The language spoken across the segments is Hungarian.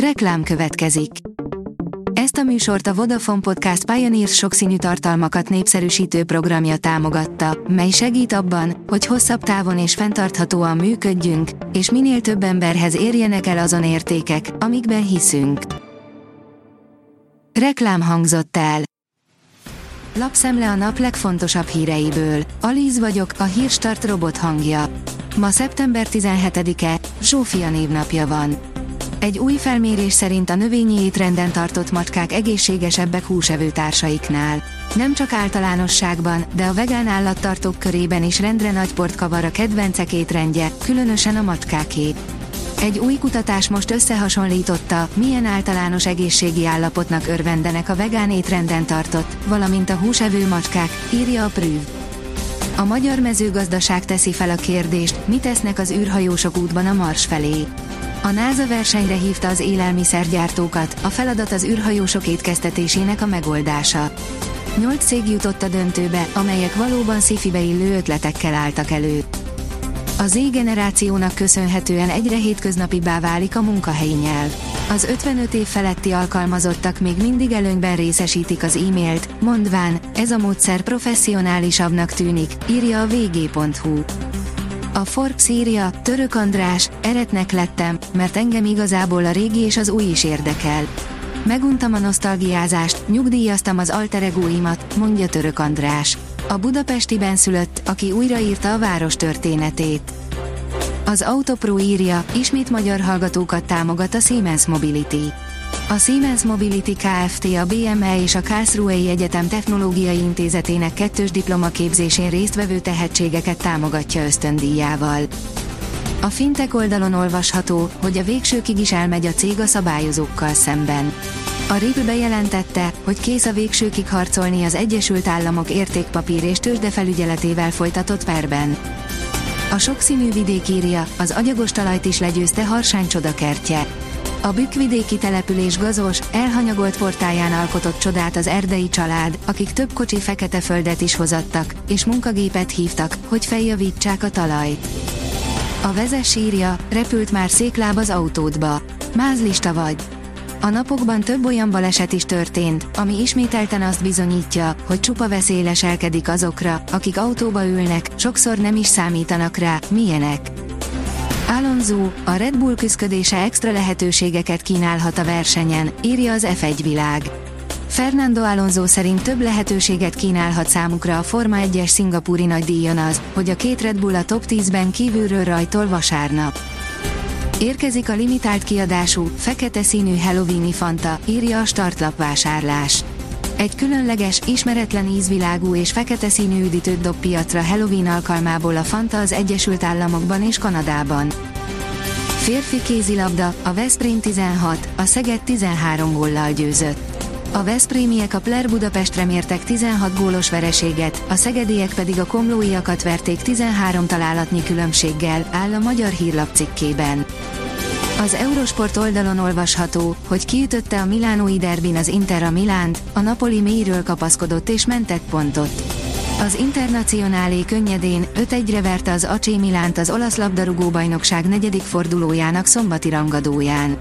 Reklám következik. Ezt a műsort a Vodafone Podcast Pioneers sokszínű tartalmakat népszerűsítő programja támogatta, mely segít abban, hogy hosszabb távon és fenntarthatóan működjünk, és minél több emberhez érjenek el azon értékek, amikben hiszünk. Reklám hangzott el. Lapszemle a nap legfontosabb híreiből. Alíz vagyok, a hírstart robot hangja. Ma szeptember 17-e, Zsófia névnapja van. Egy új felmérés szerint a növényi étrenden tartott macskák egészségesebbek húsevő társaiknál. Nem csak általánosságban, de a vegán állattartók körében is rendre nagy port kavar a kedvencek étrendje, különösen a macskáké. Egy új kutatás most összehasonlította, milyen általános egészségi állapotnak örvendenek a vegán étrenden tartott, valamint a húsevő macskák, írja a Prüv. A magyar mezőgazdaság teszi fel a kérdést, mit tesznek az űrhajósok útban a Mars felé. A NASA versenyre hívta az élelmiszergyártókat, a feladat az űrhajósok étkeztetésének a megoldása. Nyolc cég jutott a döntőbe, amelyek valóban szifibe illő ötletekkel álltak elő. A Z generációnak köszönhetően egyre hétköznapibbá válik a munkahelyi nyelv. Az 55 év feletti alkalmazottak még mindig előnyben részesítik az e-mailt, mondván, ez a módszer professzionálisabbnak tűnik, írja a vg.hu. A Forbes írja, Török András, eretnek lettem, mert engem igazából a régi és az új is érdekel. Meguntam a nosztalgiázást, nyugdíjaztam az alteregóimat, mondja Török András. A budapestiben szülött, aki újraírta a város történetét. Az Autopro írja, ismét magyar hallgatókat támogat a Siemens Mobility. A Siemens Mobility Kft. a BME és a Karlsruhei Egyetem Technológiai Intézetének kettős diplomaképzésén résztvevő tehetségeket támogatja ösztöndíjával. A fintek oldalon olvasható, hogy a végsőkig is elmegy a cég a szabályozókkal szemben. A RIP bejelentette, hogy kész a végsőkig harcolni az Egyesült Államok értékpapír és tőzsdefelügyeletével folytatott perben. A sokszínű vidék írja, az agyagos talajt is legyőzte Harsány csodakertje. A bükkvidéki település gazos, elhanyagolt portáján alkotott csodát az erdei család, akik több kocsi fekete földet is hozattak, és munkagépet hívtak, hogy feljavítsák a talajt. A vezes írja, repült már székláb az autódba. Mázlista vagy. A napokban több olyan baleset is történt, ami ismételten azt bizonyítja, hogy csupa veszély leselkedik azokra, akik autóba ülnek, sokszor nem is számítanak rá, milyenek. Alonso, a Red Bull küzdködése extra lehetőségeket kínálhat a versenyen, írja az F1 világ. Fernando Alonso szerint több lehetőséget kínálhat számukra a Forma 1-es szingapúri nagydíjon az, hogy a két Red Bull a top 10-ben kívülről rajtol vasárnap. Érkezik a limitált kiadású, fekete színű Halloweeni Fanta, írja a startlap vásárlás. Egy különleges, ismeretlen ízvilágú és fekete színű üdítőt dob piacra Halloween alkalmából a Fanta az Egyesült Államokban és Kanadában. Férfi kézilabda, a Veszprém 16, a Szeged 13 góllal győzött. A Veszprémiek a Pler Budapestre mértek 16 gólos vereséget, a szegediek pedig a komlóiakat verték 13 találatnyi különbséggel, áll a magyar hírlap cikkében. Az Eurosport oldalon olvasható, hogy kiütötte a Milánói derbin az Inter a Milánt, a Napoli mélyről kapaszkodott és mentett pontot. Az Internacionálé könnyedén 5-1-re verte az AC Milánt az olasz labdarúgó bajnokság negyedik fordulójának szombati rangadóján.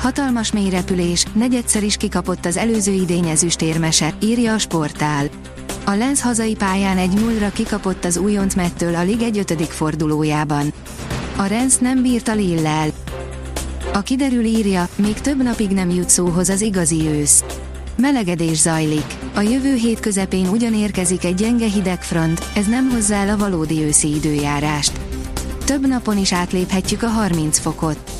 Hatalmas mélyrepülés, negyedszer is kikapott az előző idény ezüstérmese, írja a sportál. A Lenz hazai pályán egy nullra kikapott az újonc mettől a Lig egy ötödik fordulójában. A Renz nem bírt a Lillel. A kiderül írja, még több napig nem jut szóhoz az igazi ősz. Melegedés zajlik. A jövő hét közepén ugyan érkezik egy gyenge hidegfront, ez nem hozza el a valódi őszi időjárást. Több napon is átléphetjük a 30 fokot.